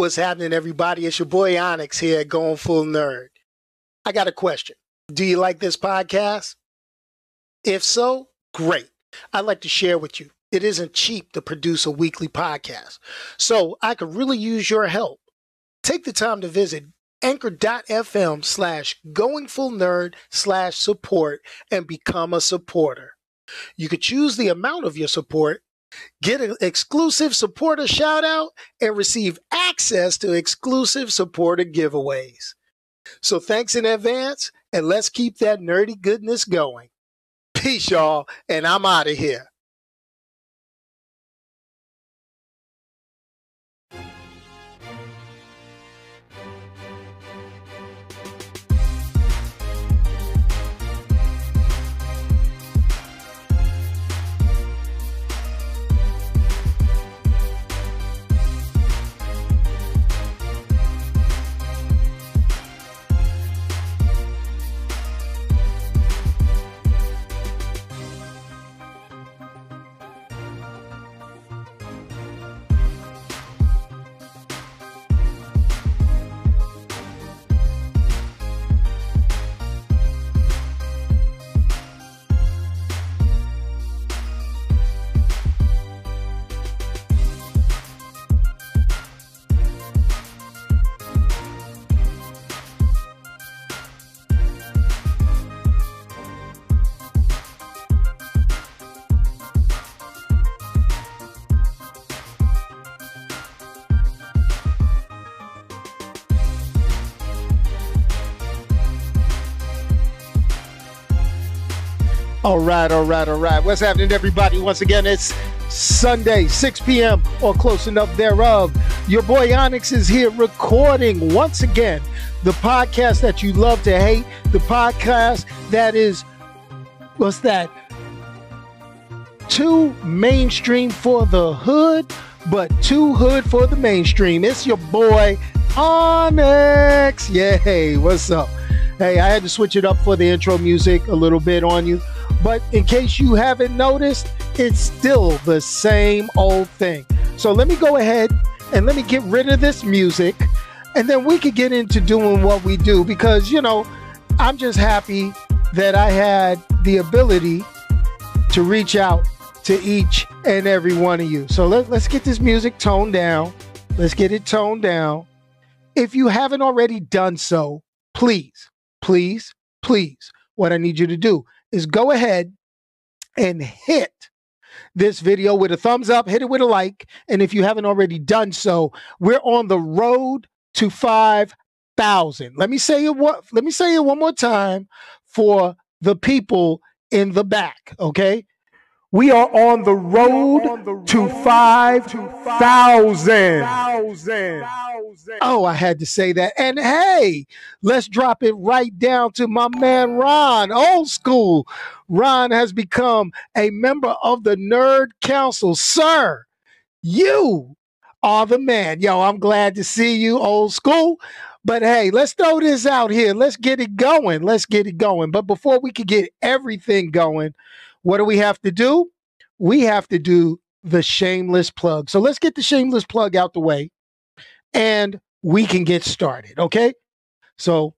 What's happening, everybody? It's your boy Onyx here, going full nerd. I got a question. Do you like this podcast? If so, great. I'd like to share with you. It isn't cheap to produce a weekly podcast, so I could really use your help. Take the time to visit anchor.fm slash going full nerd slash support and become a supporter. You could choose the amount of your support Get an exclusive supporter shout out and receive access to exclusive supporter giveaways. So thanks in advance, and let's keep that nerdy goodness going. Peace, y'all, and I'm out of here. All right, all right, all right. What's happening, everybody? Once again, it's Sunday, 6 p.m. or close enough thereof. Your boy Onyx is here recording once again the podcast that you love to hate, the podcast that is, what's that? Too mainstream for the hood, but too hood for the mainstream. It's your boy Onyx. Yay, what's up? Hey, I had to switch it up for the intro music a little bit on you. But in case you haven't noticed, it's still the same old thing. So let me go ahead and let me get rid of this music and then we could get into doing what we do because, you know, I'm just happy that I had the ability to reach out to each and every one of you. So let, let's get this music toned down. Let's get it toned down. If you haven't already done so, please, please, please, what I need you to do is go ahead and hit this video with a thumbs up, hit it with a like. And if you haven't already done so, we're on the road to 5,000. Let me say it let me say it one more time for the people in the back, okay? We are on the road, on the road to 5,000. Oh, I had to say that. And hey, let's drop it right down to my man Ron, old school. Ron has become a member of the Nerd Council. Sir, you are the man. Yo, I'm glad to see you, old school. But hey, let's throw this out here. Let's get it going. Let's get it going. But before we can get everything going, what do we have to do? We have to do the shameless plug. So let's get the shameless plug out the way and we can get started. Okay. So,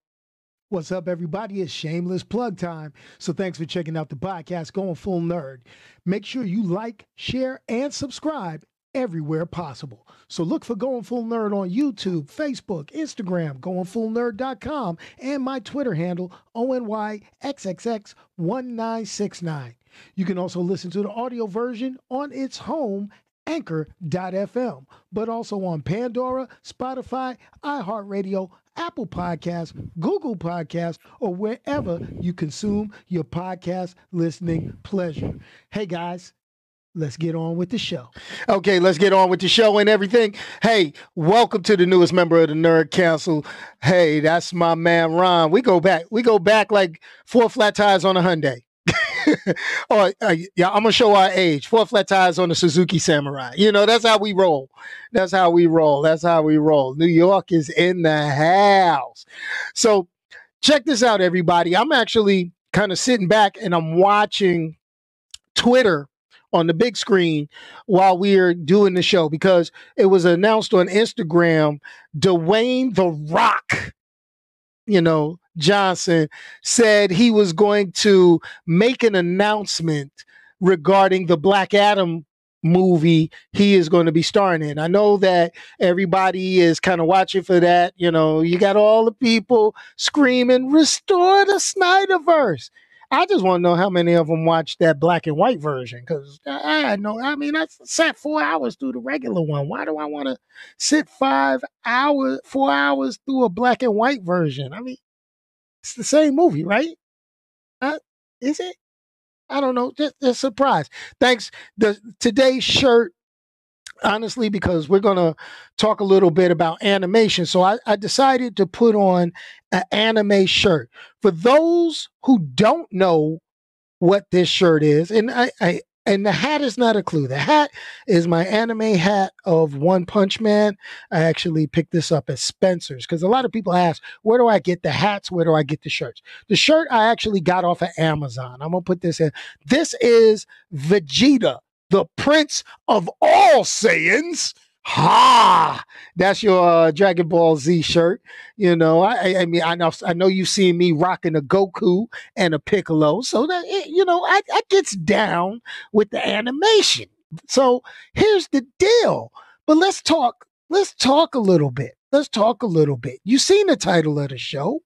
what's up, everybody? It's shameless plug time. So, thanks for checking out the podcast, Going Full Nerd. Make sure you like, share, and subscribe everywhere possible. So look for Going Full Nerd on YouTube, Facebook, Instagram, goingfullnerd.com, and my Twitter handle, ONYXXX1969. You can also listen to the audio version on its home, anchor.fm, but also on Pandora, Spotify, iHeartRadio, Apple Podcasts, Google Podcasts, or wherever you consume your podcast listening pleasure. Hey guys, let's get on with the show. Okay, let's get on with the show and everything. Hey, welcome to the newest member of the Nerd Council. Hey, that's my man Ron. We go back. We go back like four flat tires on a Hyundai. oh, uh, yeah, I'm gonna show our age. Four flat tires on the Suzuki Samurai. You know, that's how we roll. That's how we roll. That's how we roll. New York is in the house. So check this out, everybody. I'm actually kind of sitting back and I'm watching Twitter on the big screen while we are doing the show because it was announced on Instagram. Dwayne the Rock, you know, Johnson said he was going to make an announcement regarding the Black Adam movie he is going to be starring in. I know that everybody is kind of watching for that. You know, you got all the people screaming, restore the Snyderverse. I just want to know how many of them watched that black and white version because I, know. I mean, I sat four hours through the regular one. Why do I want to sit five hours, four hours through a black and white version? I mean, it's the same movie, right? Uh, is it? I don't know. Just a surprise. Thanks. The today's shirt honestly because we're going to talk a little bit about animation. So I, I, decided to put on an anime shirt. For those who don't know what this shirt is, and I, I and the hat is not a clue. The hat is my anime hat of One Punch Man. I actually picked this up at Spencer's because a lot of people ask, where do I get the hats? Where do I get the shirts? The shirt I actually got off of Amazon. I'm going to put this in. This is Vegeta, the prince of all Saiyans. Ha! That's your uh, Dragon Ball Z shirt. You know, I, I mean, I know, I know you seen me rocking a Goku and a Piccolo, so that you know, I, I gets down with the animation. So here's the deal. But let's talk. Let's talk a little bit. Let's talk a little bit. You seen the title of the show.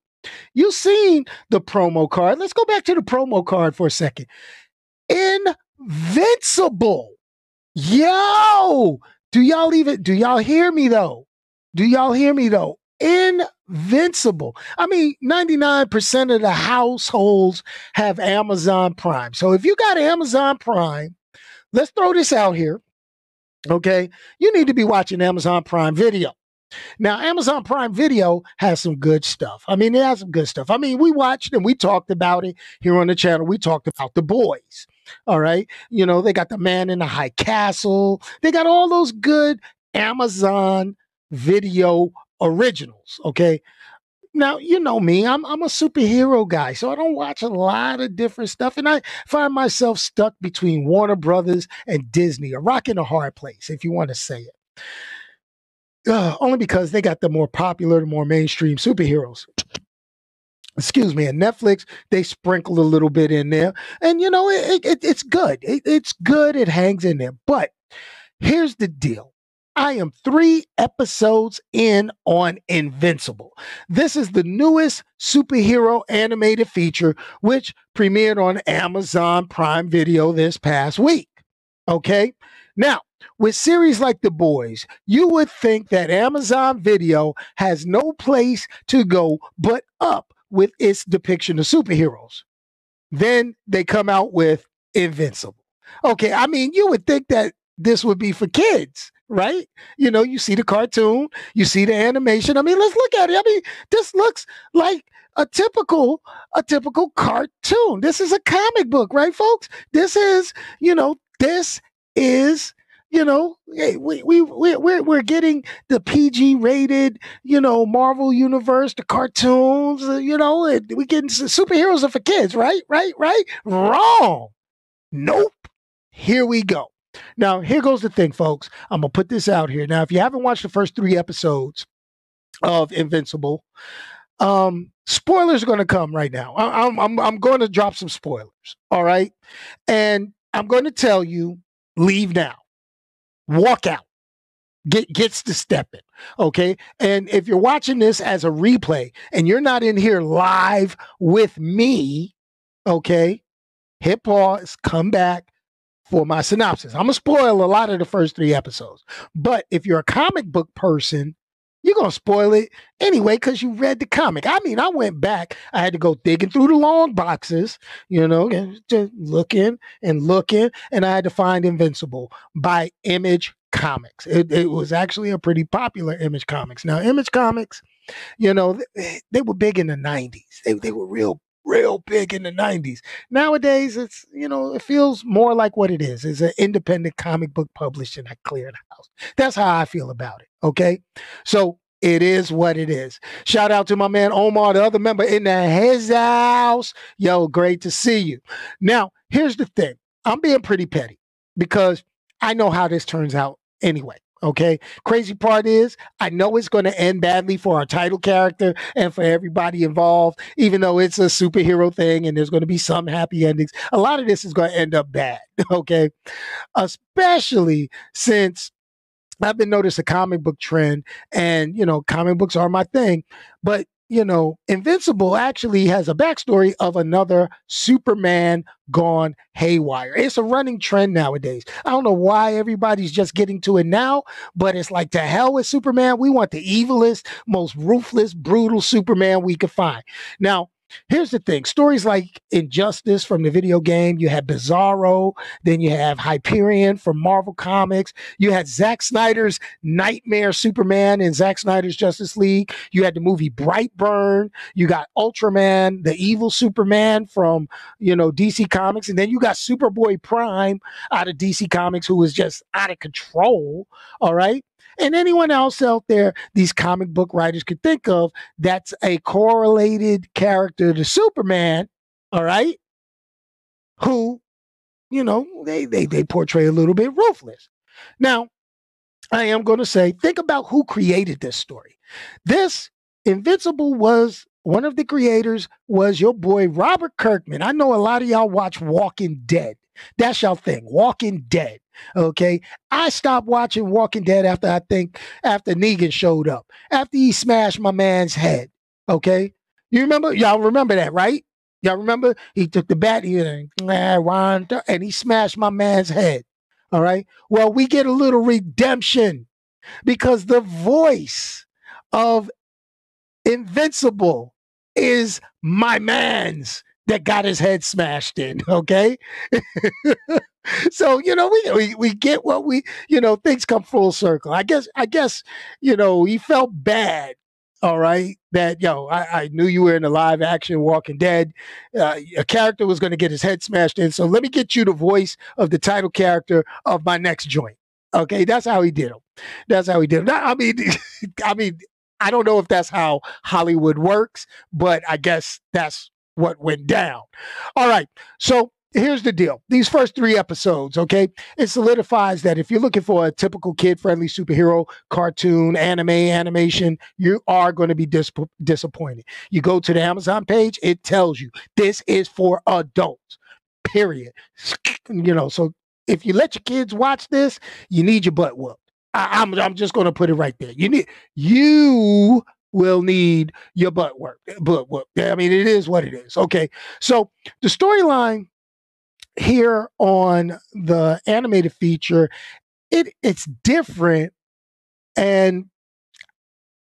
You seen the promo card. Let's go back to the promo card for a second. Invincible. Yo, do y'all even do y'all hear me though? Do y'all hear me though? Invincible. I mean, 99% of the households have Amazon Prime. So if you got Amazon Prime, let's throw this out here. Okay. You need to be watching Amazon Prime Video. Now, Amazon Prime Video has some good stuff. I mean, it has some good stuff. I mean, we watched and we talked about it here on the channel. We talked about the boys. All right. You know, they got the man in the high castle. They got all those good Amazon video originals. Okay. Now, you know me, I'm, I'm a superhero guy, so I don't watch a lot of different stuff. And I find myself stuck between Warner Brothers and Disney, a rock in a hard place, if you want to say it. Uh, only because they got the more popular, the more mainstream superheroes excuse me, and Netflix, they sprinkle a little bit in there. And, you know, it, it, it's good. It, it's good. It hangs in there. But here's the deal I am three episodes in on Invincible. This is the newest superhero animated feature, which premiered on Amazon Prime Video this past week. Okay. Now, with series like The Boys, you would think that Amazon Video has no place to go but up with its depiction of superheroes. Then they come out with Invincible. Okay, I mean, you would think that this would be for kids, right? You know, you see the cartoon, you see the animation. I mean, let's look at it. I mean, this looks like a typical a typical cartoon. This is a comic book, right, folks? This is, you know, this is you know, hey, we we we we're we're getting the PG rated, you know, Marvel universe, the cartoons, uh, you know, we getting superheroes are for kids, right? Right? Right? Wrong. Nope. Here we go. Now, here goes the thing, folks. I'm gonna put this out here. Now, if you haven't watched the first three episodes of Invincible, um, spoilers are gonna come right now. I, I'm I'm I'm going to drop some spoilers. All right, and I'm going to tell you, leave now walk out. Get gets to stepping okay? And if you're watching this as a replay and you're not in here live with me okay hit pause come back for my synopsis. I'm gonna spoil a lot of the first three episodes. But if you're a comic book person you're to spoil it anyway because you read the comic. I mean, I went back. I had to go digging through the long boxes, you know, and just looking and looking. And I had to find Invincible by Image Comics. It, it was actually a pretty popular Image Comics. Now, Image Comics, you know, they, they were big in the 90s. They, they were real real big in the 90s. Nowadays, it's, you know, it feels more like what it is. It's an independent comic book publishing at Clearinghouse. That's how I feel about it. Okay. So it is what it is. Shout out to my man Omar, the other member in the his house. Yo, great to see you. Now, here's the thing. I'm being pretty petty. because I know how this turns out anyway. Okay. Crazy part is, I know it's going to end badly for our title character and for everybody involved, even though it's a superhero thing and there's going to be some happy endings. A lot of this is going to end up bad. Okay. Especially since I've been noticing a comic book trend and, you know, comic books are my thing, but you know, Invincible actually has a backstory of another Superman gone haywire. It's a running trend nowadays. I don't know why everybody's just getting to it now, but it's like to hell with Superman. We want the evilest, most ruthless, brutal Superman we could find. Now, Here's the thing stories like Injustice from the video game, you had Bizarro, then you have Hyperion from Marvel Comics, you had Zack Snyder's Nightmare Superman and Zack Snyder's Justice League, you had the movie Brightburn, you got Ultraman, the evil Superman from, you know, DC Comics, and then you got Superboy Prime out of DC Comics who was just out of control, all right? And anyone else out there these comic book writers could think of that's a correlated character to Superman, all right? Who, you know, they they they portray a little bit ruthless. Now, I am going to say, think about who created this story. This Invincible was one of the creators was your boy Robert Kirkman. I know a lot of y'all watch Walking Dead. That's your thing, Walking Dead. Okay. I stopped watching Walking Dead after I think after Negan showed up, after he smashed my man's head. Okay. You remember? Y'all remember that, right? Y'all remember? He took the bat and he smashed my man's head. All right. Well, we get a little redemption because the voice of Invincible is my man's that got his head smashed in. Okay. so you know we, we we get what we you know things come full circle i guess i guess you know he felt bad all right that yo i, I knew you were in the live action walking dead uh, a character was going to get his head smashed in so let me get you the voice of the title character of my next joint okay that's how he did him that's how he did him i mean i mean i don't know if that's how hollywood works but i guess that's what went down. All right so here's the deal. These first three episodes okay it solidifies that if you're looking for a typical kid friendly superhero cartoon anime animation you are going to be dis- disappointed. You go to the amazon page it tells you this is for adults period. You know so if you let your kids watch this you need your butt whooped. I, I'm, I'm just going to put it right there. You need you will need your butt work. But what I mean, it is what it is. Okay. So the storyline here on the animated feature, it it's different and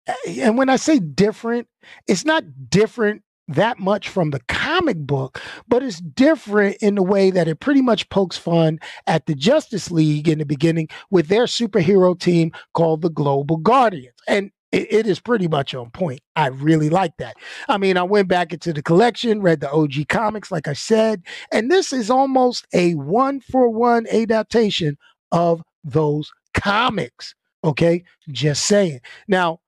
eh, and when I say different, it's not different that much from the comic book, but it's different in the way that it pretty much pokes fun at the Justice League in the beginning with their superhero team called the Global Guardians. And it, it is pretty much on point. I really like that. I mean, I went back into the collection, read the OG comics, like I said, and this is almost a one for one adaptation of those comics. Okay, just saying. Now,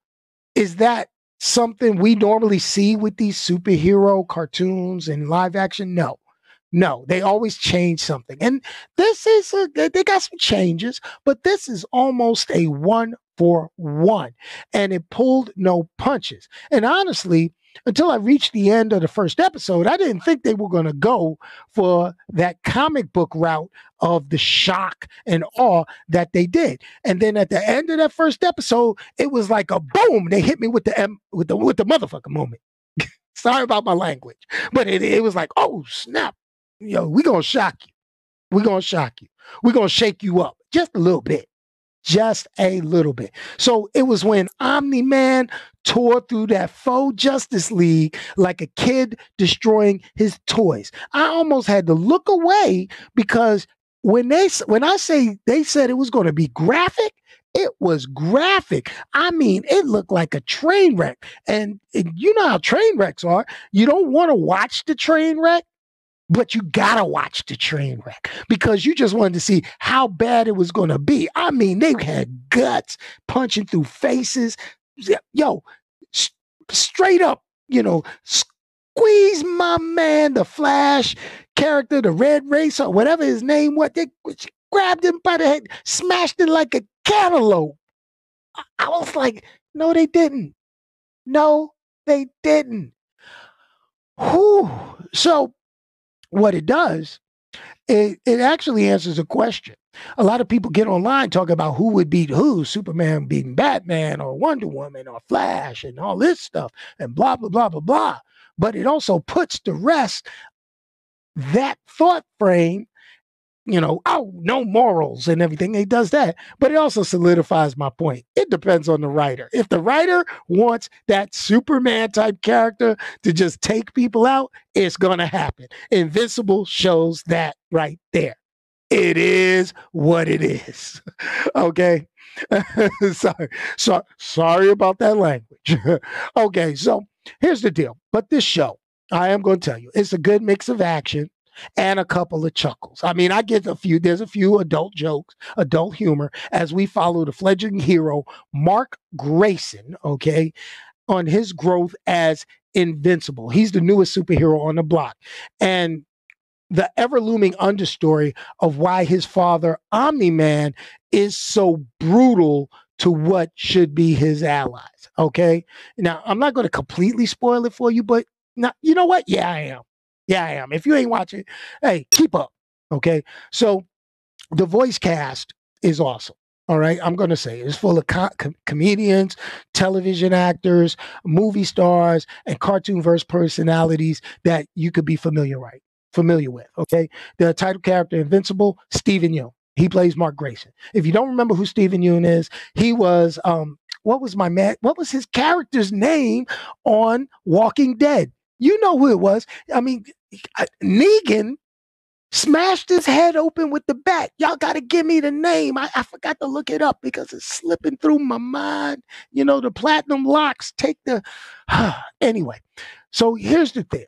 is that something we normally see with these superhero cartoons and live action? No. No, they always change something. And this is, a, they got some changes, but this is almost a one for one. And it pulled no punches. And honestly, until I reached the end of the first episode, I didn't think they were going to go for that comic book route of the shock and awe that they did. And then at the end of that first episode, it was like a boom. They hit me with the M with the with the motherfucker moment. Sorry about my language, but it, it was like, oh snap! yo, we gonna shock you. we gonna shock you. we gonna shake you up just a little bit. Just a little bit. So it was when Omni Man tore through that faux Justice League like a kid destroying his toys. I almost had to look away because when they when I say they said it was going to be graphic, it was graphic. I mean, it looked like a train wreck. And, and you know how train wrecks are. You don't want to watch the train wreck but you gotta watch the train wreck because you just wanted to see how bad it was gonna be. I mean, they had guts punching through faces. Yo, straight up, you know, squeeze my man, the Flash character, the Red Racer, whatever his name was. They grabbed him by the head, smashed it like a cantaloupe. I was like, no, they didn't. No, they didn't. Whew. So, what it does, it, it actually answers a question. A lot of people get online talking about who would beat who, Superman beating Batman or Wonder Woman or Flash and all this stuff and blah, blah, blah, blah, blah. But it also puts to rest that thought frame you know, oh, no morals and everything. He does that. But it also solidifies my point. It depends on the writer. If the writer wants that Superman type character to just take people out, it's going to happen. Invincible shows that right there. It is what it is. okay. sorry. So, sorry about that language. okay. So here's the deal. But this show, I am going to tell you, it's a good mix of action and a couple of chuckles. I mean, I get a few, there's a few adult jokes, adult humor as we follow the fledgling hero, Mark Grayson, okay, on his growth as Invincible. He's the newest superhero on the block. And the ever looming understory of why his father, Omni Man, is so brutal to what should be his allies. Okay. Now, I'm not going to completely spoil it for you, but now, you know what? Yeah, I am. Yeah, I am. If you ain't watching, hey, keep up. Okay. So the voice cast is awesome. All right. I'm going to say it's full of co- com- comedians, television actors, movie stars, and cartoon verse personalities that you could be familiar right familiar with. Okay. The title character, Invincible, Steven Yeun. He plays Mark Grayson. If you don't remember who Steven Yeun is, he was um what was my man what was his character's name on Walking Dead? You know who it was. I mean, Negan smashed his head open with the bat. Y'all got to give me the name. I, I, forgot to look it up because it's slipping through my mind. You know, the platinum locks take the. anyway, so here's the thing.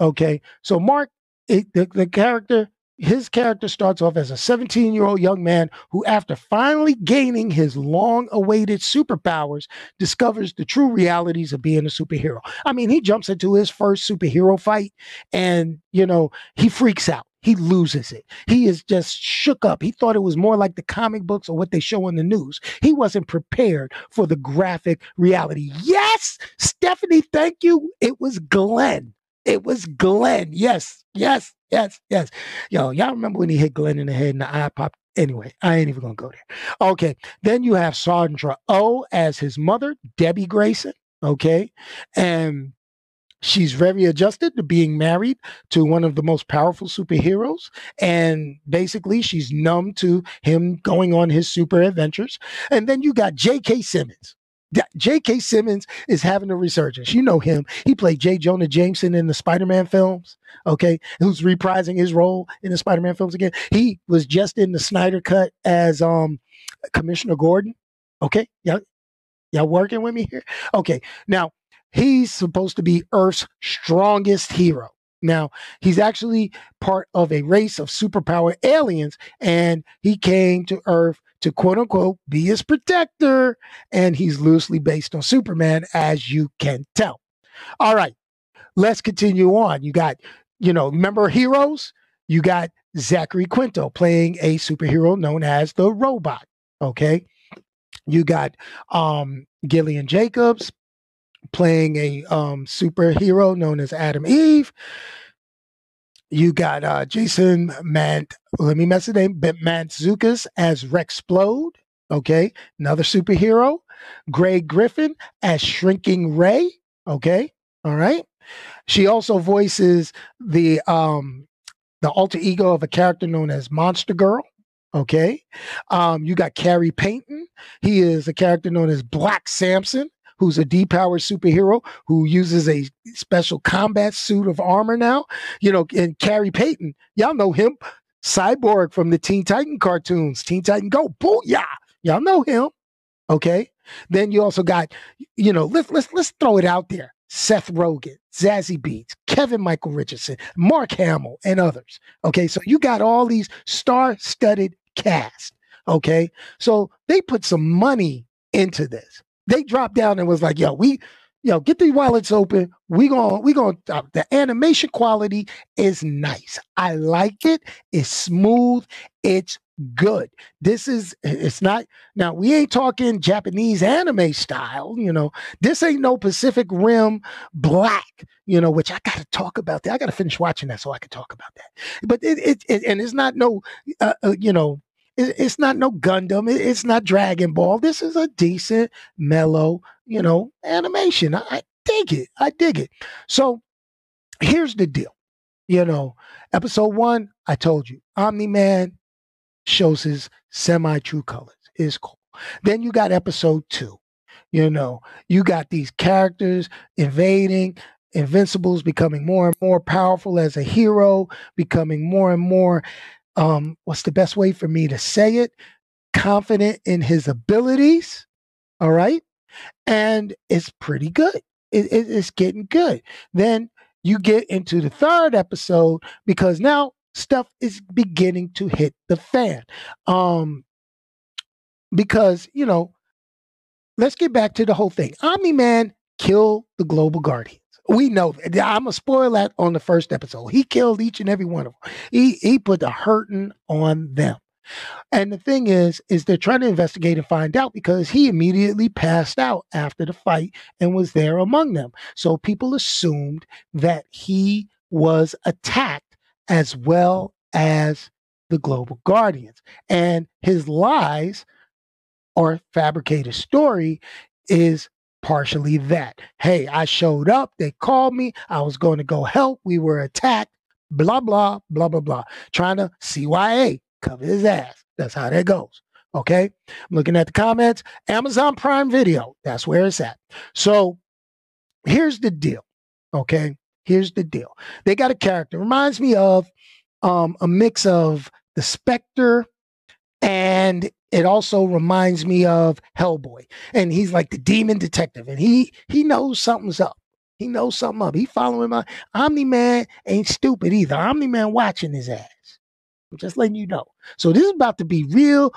Okay. So, Mark, it, the, the character, his character starts off as a 17 year old young man who, after finally gaining his long awaited superpowers, discovers the true realities of being a superhero. I mean, he jumps into his first superhero fight and, you know, he freaks out. He loses it. He is just shook up. He thought it was more like the comic books or what they show on the news. He wasn't prepared for the graphic reality. Yes, Stephanie, thank you. It was Glenn. It was Glenn. Yes, yes, yes, yes. Yo, y'all remember when he hit Glenn in the head and the eye popped? Anyway, I ain't even gonna go there. Okay, then you have Sandra O oh as his mother, Debbie Grayson. Okay, and she's very adjusted to being married to one of the most powerful superheroes and basically she's numb to him going on his super adventures and then you got j.k simmons J.K. Simmons is having a resurgence. You know him. He played J. Jonah Jameson in the Spider Man films, okay, who's reprising his role in the Spider Man films again. He was just in the Snyder Cut as um, Commissioner Gordon, okay? Y'all, y'all working with me here? Okay, now he's supposed to be Earth's strongest hero. Now, he's actually part of a race of superpower aliens, and he came to Earth to quote unquote be his protector. And he's loosely based on Superman, as you can tell. All right, let's continue on. You got, you know, remember heroes? You got Zachary Quinto playing a superhero known as the robot. Okay. You got um Gillian Jacobs playing a um superhero known as Atom Eve. You got uh, Jason Mant, let me mess the name, Mantzoukas as Rex Splode. Okay, another superhero. Grey Griffin as Shrinking Ray. Okay, all right. She also voices the um the alter ego of a character known as Monster Girl. Okay. Um, you got Khary Payton. He is a character known as Black Samson who's a depowered superhero who uses a special combat suit of armor now. You know, and Khary Payton, y'all know him, Cyborg from the Teen Titan cartoons, Teen Titan Go, booyah! Y'all know him. Okay. Then you also got, you know, let's let's let's throw it out there. Seth Rogen, Zazie Beetz, Kevin Michael Richardson, Mark Hamill, and others. Okay, so you got all these star-studded cast. Okay, so they put some money into this they dropped down and was like, yo, we yo, get the wallets open. We going we going uh, the animation quality is nice. I like it. It's smooth. It's good. This is it's not now we ain't talking Japanese anime style, you know. This ain't no Pacific Rim black, you know, which I got to talk about that. I got to finish watching that so I can talk about that. But it, it, it and it's not no uh, uh, you know, it, it's not no Gundam, it, it's not Dragon Ball. This is a decent mellow, you know, animation. I, I dig it. I dig it. So here's the deal. You know, episode 1, I told you, Omni Man shows his semi true colors. Is cool. Then you got episode two. You know, you got these characters invading, Invincible's becoming more and more powerful as a hero, becoming more and more, um, what's the best way for me to say it? Confident in his abilities. All right. And it's pretty good. It, it, it's getting good. Then you get into the third episode because now stuff is beginning to hit the fan. Um, because, you know, let's get back to the whole thing. Omni Man killed the Global Guardians. We know. I'm gonna spoil that on the first episode. He killed each and every one of them. He he put the hurting on them. And the thing is, is they're trying to investigate and find out because he immediately passed out after the fight and was there among them. So people assumed that he was attacked as well as the global guardians. And his lies or fabricated story is partially that. Hey, I showed up, they called me, I was going to go help, we were attacked, blah, blah, blah, blah, blah. Trying to CYA, cover his ass. That's how that goes. Okay. I'm looking at the comments. Amazon Prime Video. That's where it's at. So here's the deal. Okay. Here's the deal. They got a character. Reminds me of um, a mix of the Spectre and it also reminds me of Hellboy. And he's like the demon detective. And he he knows something's up. He knows something up. He following my Omni Man ain't stupid either. Omni Man watching his ass. I'm just letting you know. So this is about to be real.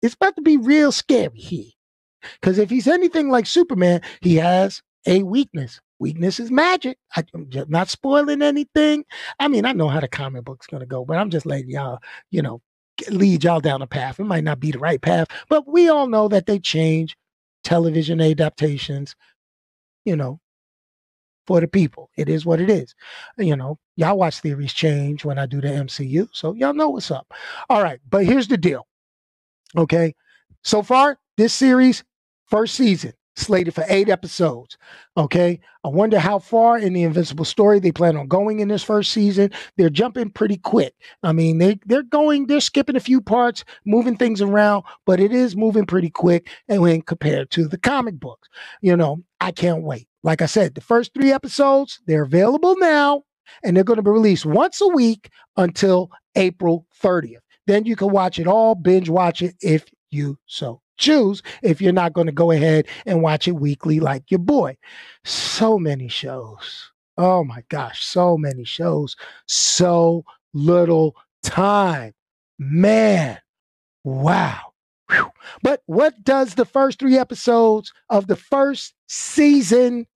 It's about to be real scary here. Because if he's anything like Superman, he has a weakness. Weakness is magic. I, am just not spoiling anything. I mean, I know how the comic book's to go, but I'm just letting y'all, you know, lead y'all down a path. It might not be the right path, but we all know that they change television adaptations, you know, for the people. It is what it is. You know, y'all watch theories change when I do the MCU, so y'all know what's up. All right, but here's the deal. Okay. So far, this series, first season, slated for eight episodes. Okay. I wonder how far in the Invincible story they plan on going in this first season. They're jumping pretty quick. I mean, they, they're going, they're skipping a few parts, moving things around, but it is moving pretty quick and when compared to the comic books. You know, I can't wait. Like I said, the first three episodes, they're available now and they're going to be released once a week until April 30th. Then you can watch it all, binge watch it if you so choose if you're not going to go ahead and watch it weekly like your boy. So many shows. Oh my gosh, so many shows. So little time. Man, wow. Whew. But what does the first three episodes of the first season,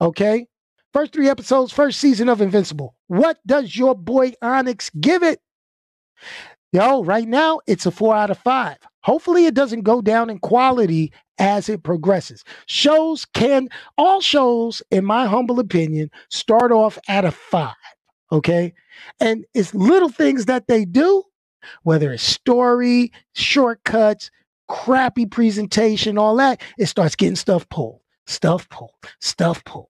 okay? First three episodes, first season of Invincible. What does your boy Onyx give it? Yo, right now it's a four out of five. Hopefully, it doesn't go down in quality as it progresses. Shows can, all shows, in my humble opinion, start off at a five. Okay. And it's little things that they do, whether it's story, shortcuts, crappy presentation, all that, it starts getting stuff pulled, stuff pulled, stuff pulled.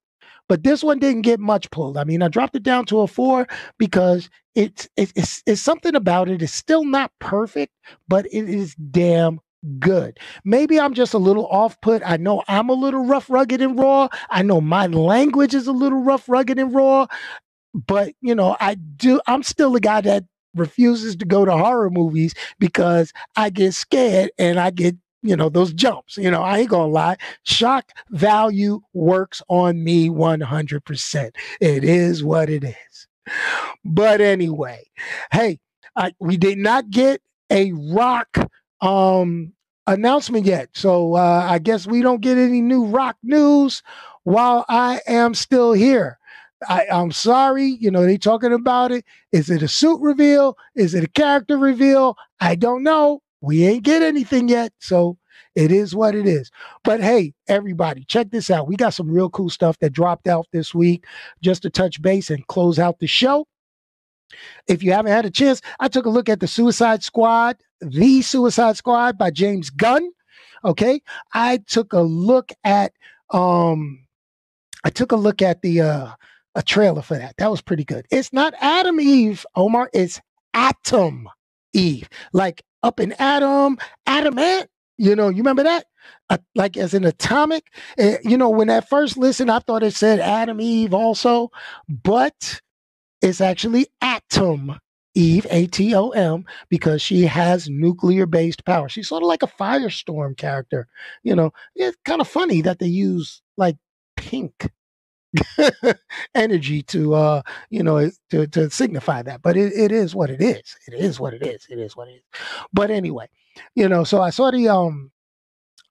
But this one didn't get much pulled. I mean, I dropped it down to a four because it's it's it's something about it. It's still not perfect, but it is damn good. Maybe I'm just a little off put. I know I'm a little rough, rugged, and raw. I know my language is a little rough, rugged, and raw. But you know, I do. I'm still a guy that refuses to go to horror movies because I get scared and I get you know, those jumps. You know, I ain't gonna lie. Shock value works on me 100%. It is what it is. But anyway, hey, I, we did not get a rock um announcement yet. So uh, I guess we don't get any new rock news while I am still here. I, I'm sorry, you know, they talking about it. Is it a suit reveal? Is it a character reveal? I don't know. We ain't get anything yet. So it is what it is. But hey, everybody, check this out. We got some real cool stuff that dropped out this week just to touch base and close out the show. If you haven't had a chance, I took a look at the Suicide Squad, The Suicide Squad by James Gunn. Okay. I took a look at um I took a look at the uh a trailer for that. That was pretty good. It's not Adam Eve, Omar, it's Atom Eve. Like up in Adam, Adamant. You know, you remember that? Uh, like as an atomic. Uh, you know, when at first listen, I thought it said Adam Eve also, but it's actually Atom Eve, A T O M, because she has nuclear based power. She's sort of like a firestorm character. You know, it's kind of funny that they use like pink energy to uh you know to to signify that but it, it is what it is it is what it is it is what it is but anyway you know so i saw the um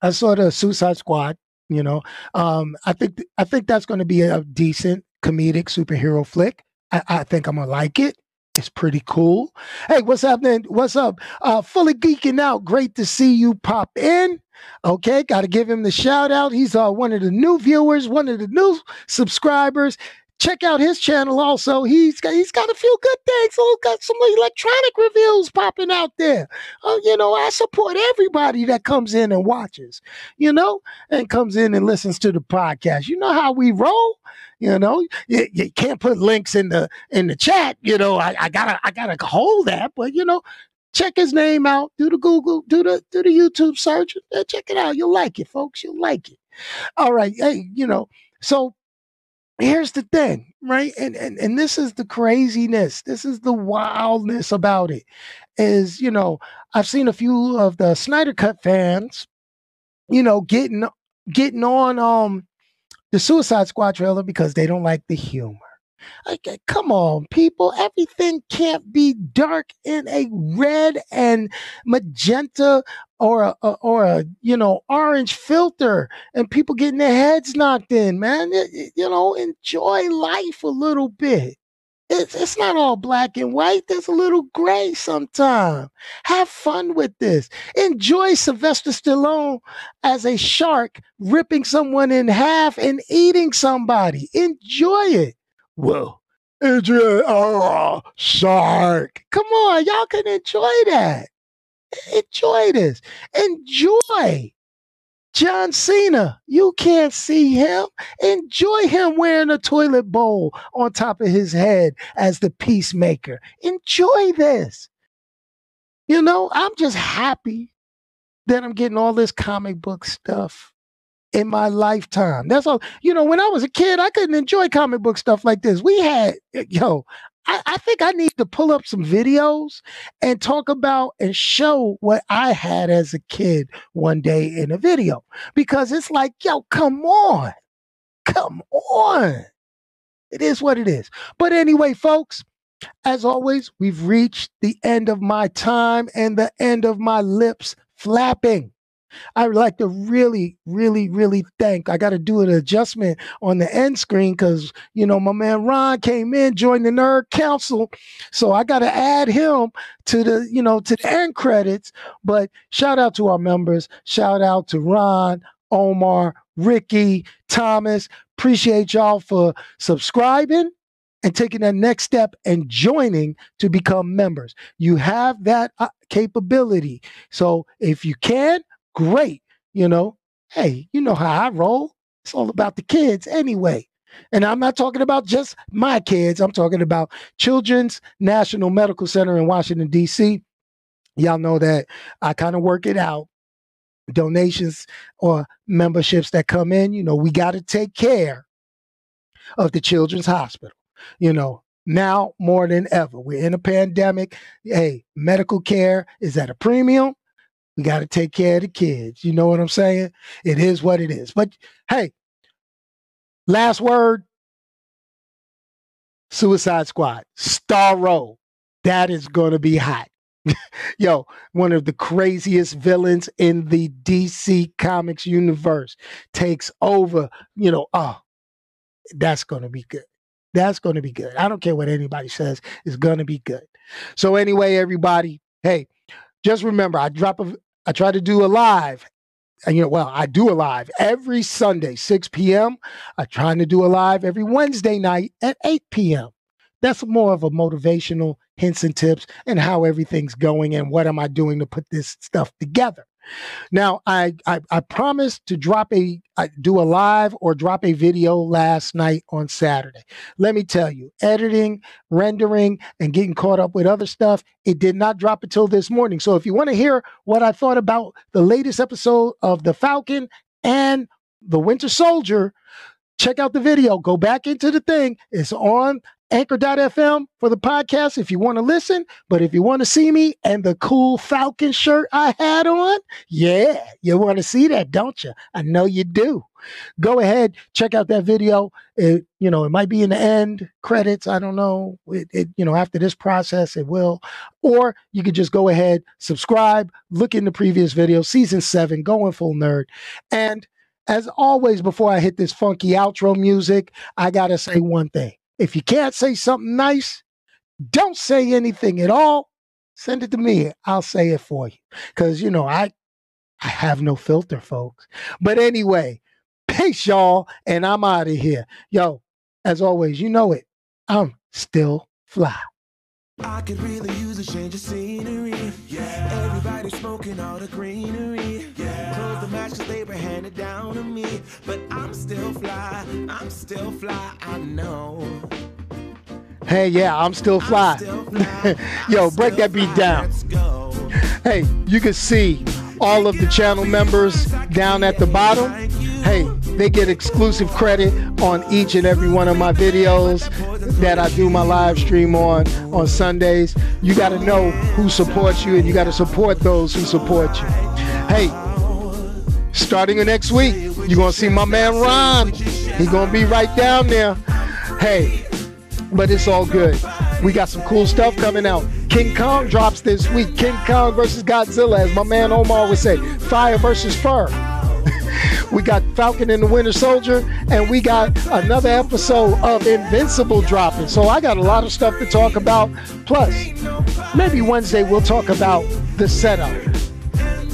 i saw the suicide squad you know um i think i think that's going to be a decent comedic superhero flick I, I think i'm gonna like it it's pretty cool. Hey, what's happening? What's up? Uh, fully geeking out. Great to see you pop in. Okay, got to give him the shout out. He's uh, one of the new viewers, one of the new subscribers. Check out his channel also. He's got he's got a few good things. Oh, got some electronic reviews popping out there. Oh, you know, I support everybody that comes in and watches, you know, and comes in and listens to the podcast. You know how we roll. You know, you, you can't put links in the in the chat. You know, I, I gotta I gotta hold that, but you know, check his name out. Do the Google, do the do the YouTube search. Check it out. You'll like it, folks. You'll like it. All right. Hey, you know, so here's the thing, right? And, and and this is the craziness. This is the wildness about it. Is you know, I've seen a few of the Snyder Cut fans, you know, getting getting on um the Suicide Squad trailer because they don't like the humor. Okay, come on, people. Everything can't be dark in a red and magenta or a, or a you know orange filter and people getting their heads knocked in, man. You know, enjoy life a little bit. It's, it's not all black and white. There's a little gray sometimes. Have fun with this. Enjoy Sylvester Stallone as a shark ripping someone in half and eating somebody. Enjoy it. Whoa. Enjoy, oh, shark. Come on, y'all can enjoy that. Enjoy this. Enjoy. John Cena, you can't see him. Enjoy him wearing a toilet bowl on top of his head as the peacemaker. Enjoy this. You know, I'm just happy that I'm getting all this comic book stuff in my lifetime. That's all. You know, when I was a kid, I couldn't enjoy comic book stuff like this. We had, yo, I, I, think I need to pull up some videos and talk about and show what I had as a kid one day in a video because it's like, yo, come on. Come on. It is what it is. But anyway, folks, as always, we've reached the end of my time and the end of my lips flapping. I would like to really, really, really thank. I got to do an adjustment on the end screen because, you know, my man Ron came in, joined the Nerd Council. So I got to add him to the, you know, to the end credits. But shout out to our members. Shout out to Ron, Omar, Ricky, Thomas. Appreciate y'all for subscribing and taking that next step and joining to become members. You have that uh, capability. So if you can, great. You know, hey, you know how I roll. It's all about the kids anyway. And I'm not talking about just my kids. I'm talking about Children's National Medical Center in Washington, D.C. Y'all know that I kind of work it out. Donations or memberships that come in, you know, we got to take care of the Children's Hospital. You know, now more than ever. We're in a pandemic. Hey, medical care is at a premium. We got to take care of the kids. You know what I'm saying? It is what it is. But hey, last word Suicide Squad, Starro. That is going to be hot. Yo, one of the craziest villains in the DC Comics universe takes over. You know, oh, that's going to be good. That's going to be good. I don't care what anybody says, it's going to be good. So, anyway, everybody, hey, just remember, I drop a, I try to do a live. And, you know, well, I do a live every Sunday, 6 p.m. I'm trying to do a live every Wednesday night at 8 p.m. That's more of a motivational hints and tips and how everything's going and what am I doing to put this stuff together. Now, I I, I promised to drop a I do a live or drop a video last night on Saturday. Let me tell you, editing, rendering, and getting caught up with other stuff, it did not drop until this morning. So if you want to hear what I thought about the latest episode of The Falcon and The Winter Soldier, check out the video. Go back into the thing. It's on anchor.fm for the podcast if you want to listen. But if you want to see me and the cool Falcon shirt I had on, yeah, you want to see that, don't you? I know you do. Go ahead, check out that video. It, you know, it might be in the end credits. I don't know. It, it, you know, after this process, it will. Or you could just go ahead, subscribe, look in the previous video, season seven, going full nerd. And as always, before I hit this funky outro music, I got to say one thing. If you can't say something nice, don't say anything at all. Send it to me. I'll say it for you. Cause you know, I I have no filter, folks. But anyway, peace, y'all, and I'm out of here. Yo, as always, you know it. I'm still fly. I could really use a change of scenery. Yeah. Everybody smoking all the greenery. Yeah. Close the match cause they were handed down to me. But I'm still fly. I'm still fly. I know. Hey, yeah, I'm still fly. I'm still fly. Yo, break that beat down. Hey, you can see all of the channel members down at the bottom. Hey, they get exclusive credit on each and every one of my videos that I do my live stream on on Sundays. You got to know who supports you and you got to support those who support you. Hey, starting the next week, you're going to see my man Ron. He's going to be right down there. Hey, but it's all good. We got some cool stuff coming out. King Kong drops this week. King Kong versus Godzilla, as my man Omar would say. Fire versus fur. We got Falcon and the Winter Soldier, and we got another episode of Invincible dropping. So I got a lot of stuff to talk about. Plus, maybe Wednesday we'll talk about the setup.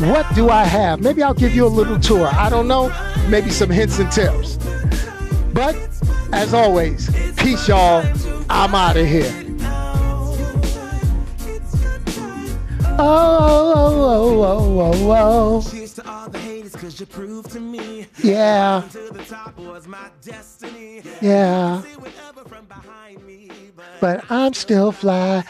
What do I have? Maybe I'll give you a little tour. I don't know. Maybe some hints and tips. But as always, peace, y'all. I'm out of here. Oh, oh, oh, oh, oh, oh, oh. To all the haters cause you proved to me. Yeah. Yeah. But I'm still fly.